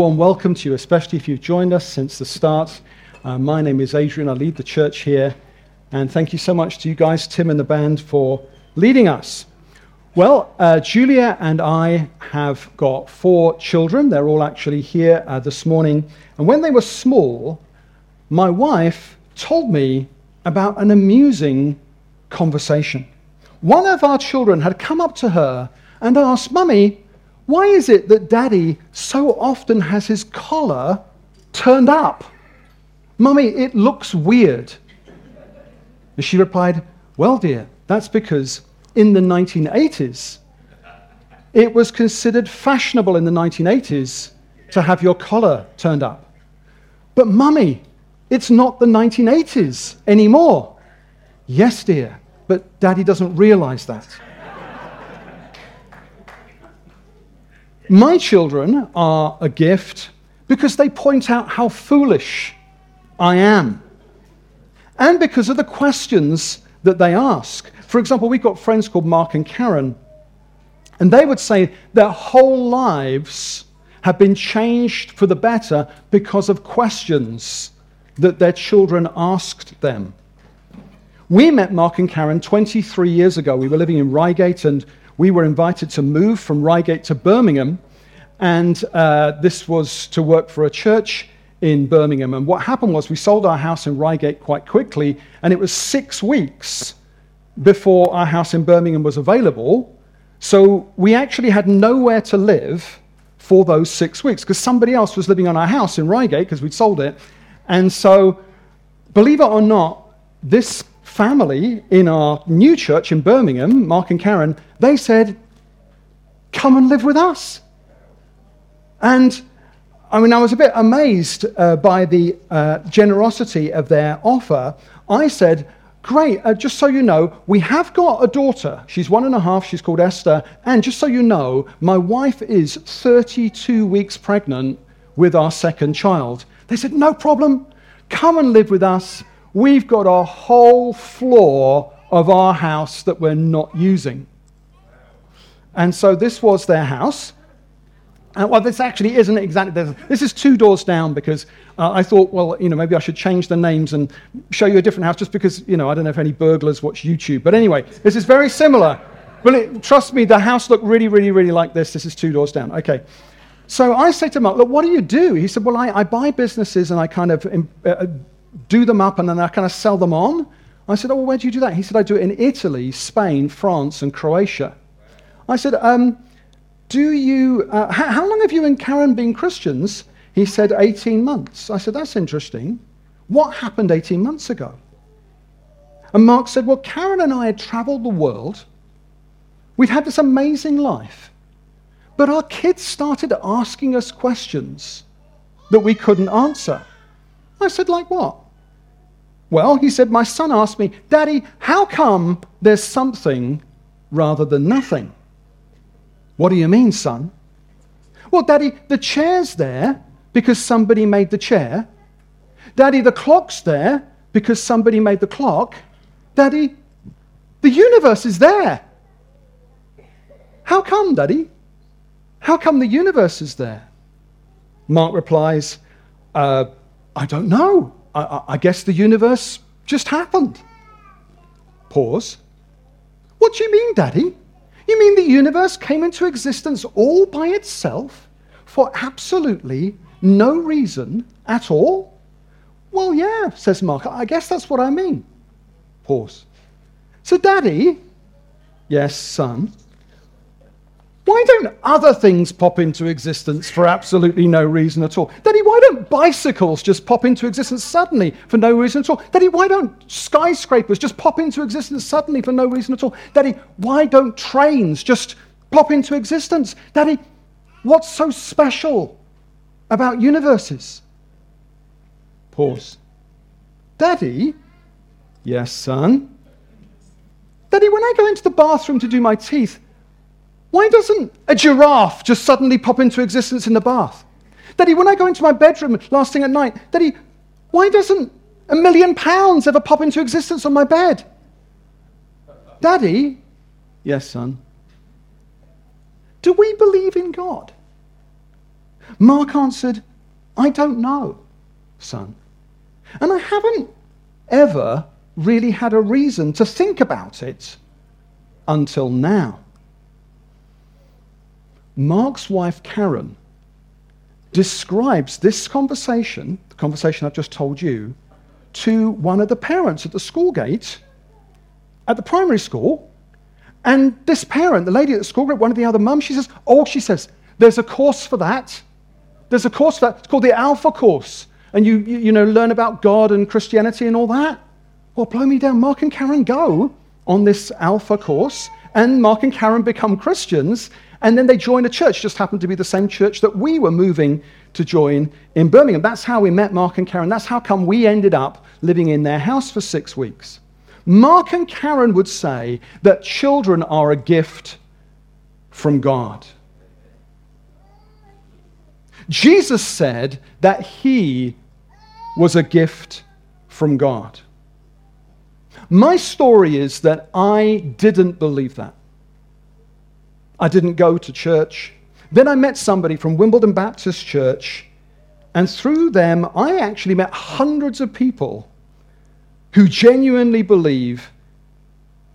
Warm welcome to you, especially if you've joined us since the start. Uh, my name is Adrian. I lead the church here. And thank you so much to you guys, Tim and the band, for leading us. Well, uh, Julia and I have got four children. They're all actually here uh, this morning. And when they were small, my wife told me about an amusing conversation. One of our children had come up to her and asked, Mummy, why is it that daddy so often has his collar turned up? Mummy, it looks weird. And she replied, Well, dear, that's because in the 1980s, it was considered fashionable in the 1980s to have your collar turned up. But, Mummy, it's not the 1980s anymore. Yes, dear, but Daddy doesn't realize that. My children are a gift because they point out how foolish I am and because of the questions that they ask. For example, we've got friends called Mark and Karen, and they would say their whole lives have been changed for the better because of questions that their children asked them. We met Mark and Karen 23 years ago. We were living in Reigate and we were invited to move from Reigate to Birmingham, and uh, this was to work for a church in Birmingham. And what happened was we sold our house in Reigate quite quickly, and it was six weeks before our house in Birmingham was available. So we actually had nowhere to live for those six weeks because somebody else was living on our house in Reigate because we'd sold it. And so, believe it or not, this family in our new church in Birmingham, Mark and Karen, they said, Come and live with us. And I mean, I was a bit amazed uh, by the uh, generosity of their offer. I said, Great, uh, just so you know, we have got a daughter. She's one and a half, she's called Esther. And just so you know, my wife is 32 weeks pregnant with our second child. They said, No problem, come and live with us. We've got a whole floor of our house that we're not using. And so this was their house. Uh, well, this actually isn't exactly. This is two doors down because uh, I thought, well, you know, maybe I should change the names and show you a different house just because, you know, I don't know if any burglars watch YouTube. But anyway, this is very similar. But it, trust me, the house looked really, really, really like this. This is two doors down. Okay. So I say to Mark, look, what do you do? He said, well, I, I buy businesses and I kind of uh, do them up and then I kind of sell them on. I said, oh, well, where do you do that? He said, I do it in Italy, Spain, France, and Croatia. I said, um, do you, uh, how, how long have you and Karen been Christians? He said, 18 months. I said, That's interesting. What happened 18 months ago? And Mark said, Well, Karen and I had traveled the world. We'd had this amazing life. But our kids started asking us questions that we couldn't answer. I said, Like what? Well, he said, My son asked me, Daddy, how come there's something rather than nothing? What do you mean, son? Well, Daddy, the chair's there because somebody made the chair. Daddy, the clock's there because somebody made the clock. Daddy, the universe is there. How come, Daddy? How come the universe is there? Mark replies, uh, I don't know. I, I guess the universe just happened. Pause. What do you mean, Daddy? You mean the universe came into existence all by itself for absolutely no reason at all? Well, yeah, says Mark. I guess that's what I mean. Pause. So, Daddy, yes, son, why don't other things pop into existence for absolutely no reason at all? Daddy, bicycles just pop into existence suddenly for no reason at all? Daddy, why don't skyscrapers just pop into existence suddenly for no reason at all? Daddy, why don't trains just pop into existence? Daddy, what's so special about universes? Pause. Daddy? Yes, son? Daddy, when I go into the bathroom to do my teeth, why doesn't a giraffe just suddenly pop into existence in the bath? Daddy, when I go into my bedroom last thing at night, Daddy, why doesn't a million pounds ever pop into existence on my bed? Daddy, yes, son, do we believe in God? Mark answered, I don't know, son. And I haven't ever really had a reason to think about it until now. Mark's wife, Karen, describes this conversation, the conversation I've just told you, to one of the parents at the school gate at the primary school. And this parent, the lady at the school group, one of the other mums, she says, Oh, she says, there's a course for that. There's a course for that. It's called the Alpha Course. And you, you, you know, learn about God and Christianity and all that. Well, blow me down. Mark and Karen go on this Alpha course, and Mark and Karen become Christians. And then they join a church, just happened to be the same church that we were moving to join in Birmingham. That's how we met Mark and Karen. That's how come we ended up living in their house for six weeks. Mark and Karen would say that children are a gift from God. Jesus said that he was a gift from God. My story is that I didn't believe that. I didn't go to church. Then I met somebody from Wimbledon Baptist Church, and through them, I actually met hundreds of people who genuinely believe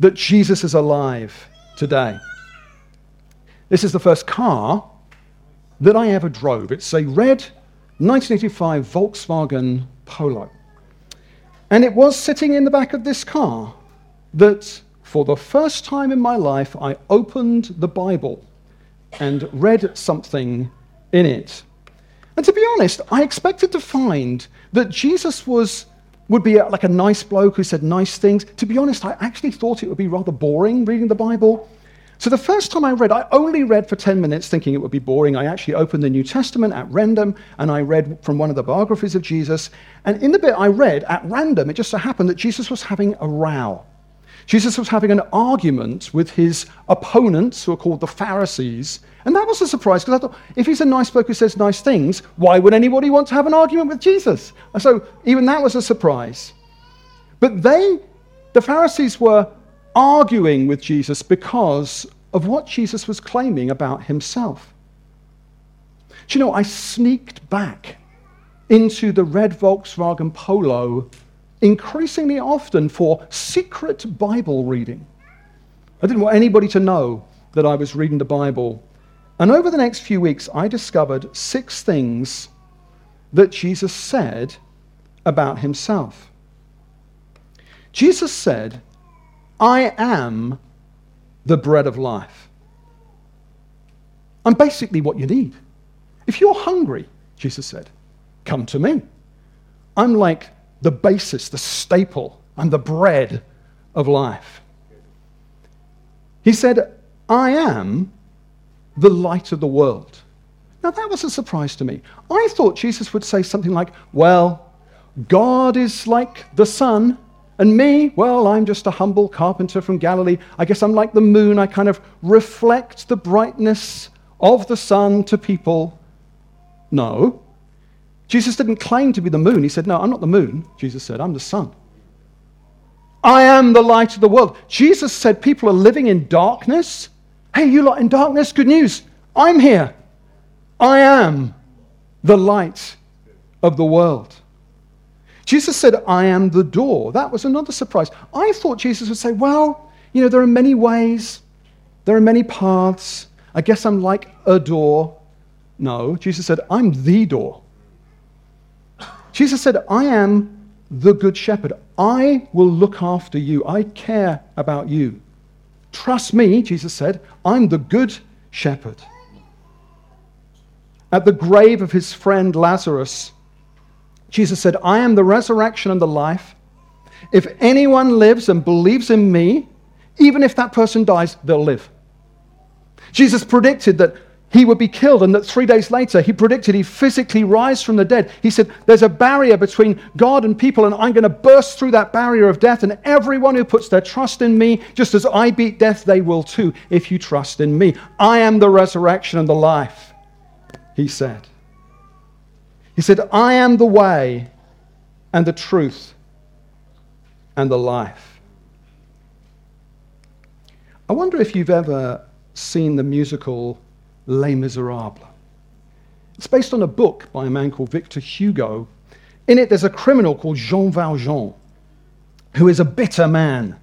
that Jesus is alive today. This is the first car that I ever drove. It's a red 1985 Volkswagen Polo. And it was sitting in the back of this car that for the first time in my life, I opened the Bible and read something in it. And to be honest, I expected to find that Jesus was, would be like a nice bloke who said nice things. To be honest, I actually thought it would be rather boring reading the Bible. So the first time I read, I only read for 10 minutes thinking it would be boring. I actually opened the New Testament at random and I read from one of the biographies of Jesus. And in the bit I read at random, it just so happened that Jesus was having a row. Jesus was having an argument with his opponents, who are called the Pharisees. And that was a surprise because I thought, if he's a nice bloke who says nice things, why would anybody want to have an argument with Jesus? And so even that was a surprise. But they, the Pharisees, were arguing with Jesus because of what Jesus was claiming about himself. Do you know, I sneaked back into the red Volkswagen Polo increasingly often for secret Bible reading. I didn't want anybody to know that I was reading the Bible. And over the next few weeks, I discovered six things that Jesus said about himself. Jesus said, I am the bread of life. I'm basically what you need. If you're hungry, Jesus said, come to me. I'm like the basis, the staple, and the bread of life. He said, I am the light of the world. Now, that was a surprise to me. I thought Jesus would say something like, Well, God is like the sun, and me, well, I'm just a humble carpenter from Galilee. I guess I'm like the moon. I kind of reflect the brightness of the sun to people. No. Jesus didn't claim to be the moon. He said, No, I'm not the moon. Jesus said, I'm the sun. I am the light of the world. Jesus said, People are living in darkness. Hey, you lot in darkness, good news. I'm here. I am the light of the world. Jesus said, I am the door. That was another surprise. I thought Jesus would say, Well, you know, there are many ways, there are many paths. I guess I'm like a door. No, Jesus said, I'm the door. Jesus said, I am the good shepherd. I will look after you. I care about you. Trust me, Jesus said, I'm the good shepherd. At the grave of his friend Lazarus, Jesus said, I am the resurrection and the life. If anyone lives and believes in me, even if that person dies, they'll live. Jesus predicted that he would be killed, and that three days later, he predicted he'd physically rise from the dead. He said, There's a barrier between God and people, and I'm going to burst through that barrier of death, and everyone who puts their trust in me, just as I beat death, they will too, if you trust in me. I am the resurrection and the life, he said. He said, I am the way and the truth and the life. I wonder if you've ever seen the musical Les Miserables. It's based on a book by a man called Victor Hugo. In it, there's a criminal called Jean Valjean, who is a bitter man.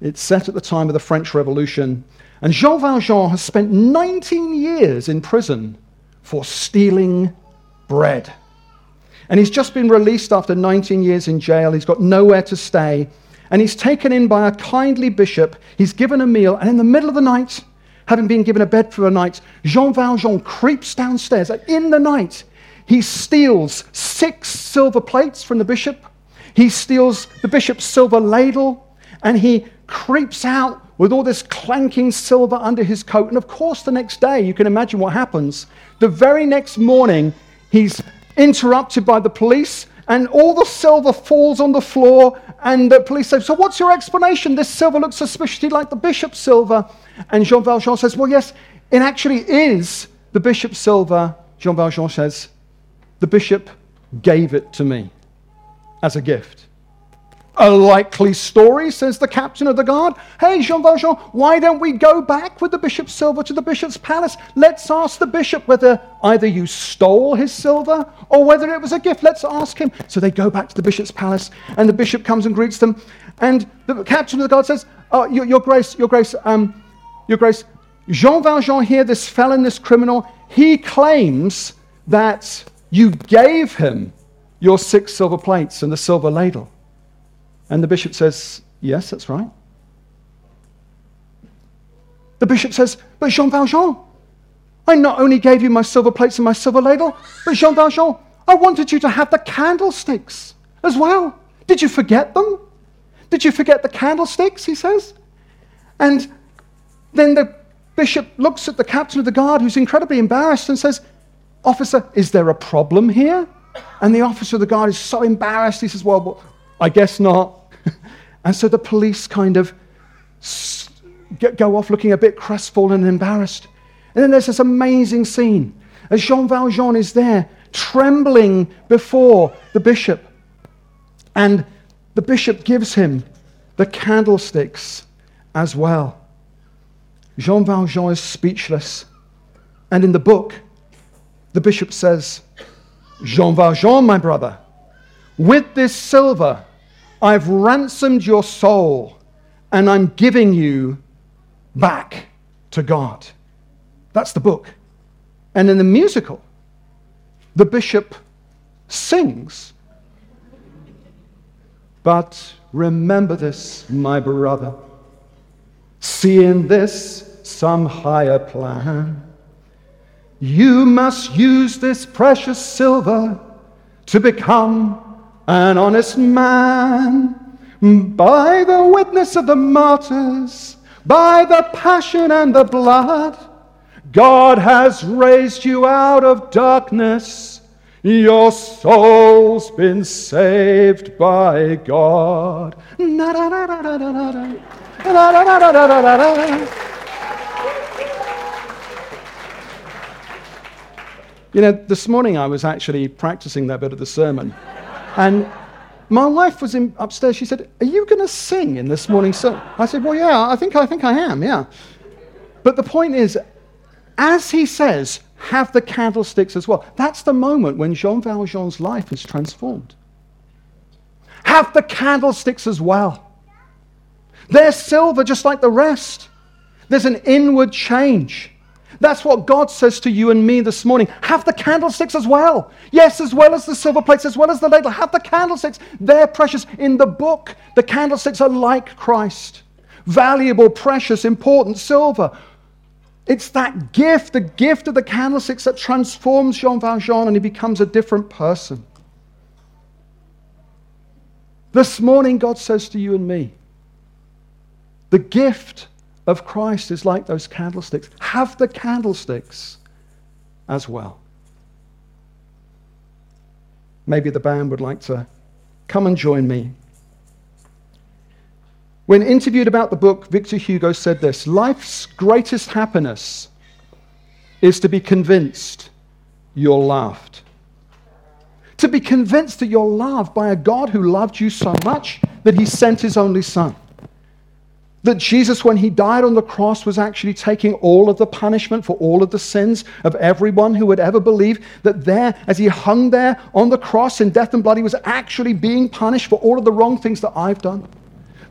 It's set at the time of the French Revolution. And Jean Valjean has spent 19 years in prison for stealing bread. And he's just been released after 19 years in jail. He's got nowhere to stay. And he's taken in by a kindly bishop. He's given a meal. And in the middle of the night, having been given a bed for the night, Jean Valjean creeps downstairs. And in the night, he steals six silver plates from the bishop. He steals the bishop's silver ladle. And he creeps out with all this clanking silver under his coat. And of course, the next day, you can imagine what happens. The very next morning, he's interrupted by the police, and all the silver falls on the floor. And the police say, So, what's your explanation? This silver looks suspiciously like the bishop's silver. And Jean Valjean says, Well, yes, it actually is the bishop's silver. Jean Valjean says, The bishop gave it to me as a gift. A likely story, says the captain of the guard. Hey, Jean Valjean, why don't we go back with the bishop's silver to the bishop's palace? Let's ask the bishop whether either you stole his silver or whether it was a gift. Let's ask him. So they go back to the bishop's palace, and the bishop comes and greets them. And the captain of the guard says, oh, your, your, Grace, Your Grace, um, Your Grace, Jean Valjean here, this felon, this criminal, he claims that you gave him your six silver plates and the silver ladle. And the bishop says, Yes, that's right. The bishop says, But Jean Valjean, I not only gave you my silver plates and my silver ladle, but Jean Valjean, I wanted you to have the candlesticks as well. Did you forget them? Did you forget the candlesticks? He says. And then the bishop looks at the captain of the guard, who's incredibly embarrassed, and says, Officer, is there a problem here? And the officer of the guard is so embarrassed. He says, Well, I guess not. and so the police kind of go off looking a bit crestfallen and embarrassed. And then there's this amazing scene as Jean Valjean is there, trembling before the bishop. And the bishop gives him the candlesticks as well. Jean Valjean is speechless. And in the book, the bishop says, Jean Valjean, my brother, with this silver, I've ransomed your soul and I'm giving you back to God. That's the book. And in the musical, the bishop sings. But remember this, my brother. See in this some higher plan. You must use this precious silver to become an honest man. By the witness of the martyrs, by the passion and the blood, God has raised you out of darkness. Your soul's been saved by God. You know, this morning I was actually practicing that bit of the sermon. And my wife was in, upstairs. She said, Are you going to sing in this morning's sermon? I said, Well, yeah, I think, I think I am, yeah. But the point is, as he says, have the candlesticks as well. That's the moment when Jean Valjean's life is transformed. Have the candlesticks as well. They're silver just like the rest. There's an inward change. That's what God says to you and me this morning. Have the candlesticks as well. Yes, as well as the silver plates, as well as the ladle. Have the candlesticks. They're precious. In the book, the candlesticks are like Christ valuable, precious, important silver. It's that gift, the gift of the candlesticks, that transforms Jean Valjean and he becomes a different person. This morning, God says to you and me, the gift of Christ is like those candlesticks. Have the candlesticks as well. Maybe the band would like to come and join me. When interviewed about the book, Victor Hugo said this Life's greatest happiness is to be convinced you're loved. To be convinced that you're loved by a God who loved you so much that he sent his only son That Jesus, when he died on the cross, was actually taking all of the punishment for all of the sins of everyone who would ever believe. That there, as he hung there on the cross in death and blood, he was actually being punished for all of the wrong things that I've done,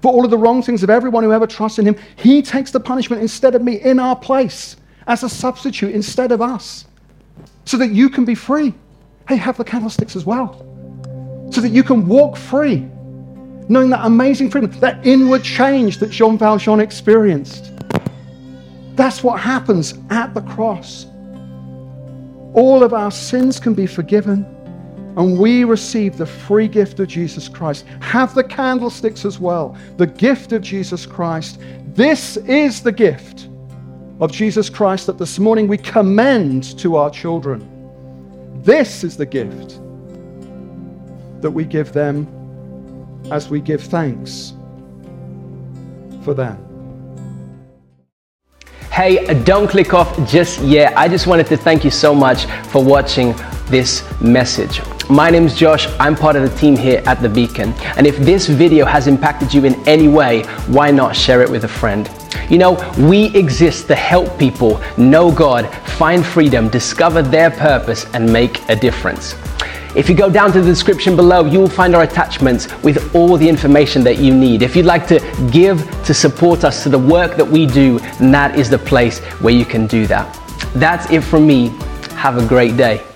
for all of the wrong things of everyone who ever trusts in him. He takes the punishment instead of me in our place as a substitute instead of us, so that you can be free. Hey, have the candlesticks as well, so that you can walk free knowing that amazing freedom, that inward change that Jean Valjean experienced. That's what happens at the cross. All of our sins can be forgiven, and we receive the free gift of Jesus Christ. Have the candlesticks as well, the gift of Jesus Christ. This is the gift of Jesus Christ that this morning we commend to our children. This is the gift that we give them as we give thanks for them. Hey, don't click off just yet. I just wanted to thank you so much for watching this message. My name is Josh. I'm part of the team here at The Beacon. And if this video has impacted you in any way, why not share it with a friend? You know, we exist to help people know God, find freedom, discover their purpose, and make a difference. If you go down to the description below, you will find our attachments with all the information that you need. If you'd like to give to support us to the work that we do, that is the place where you can do that. That's it from me. Have a great day.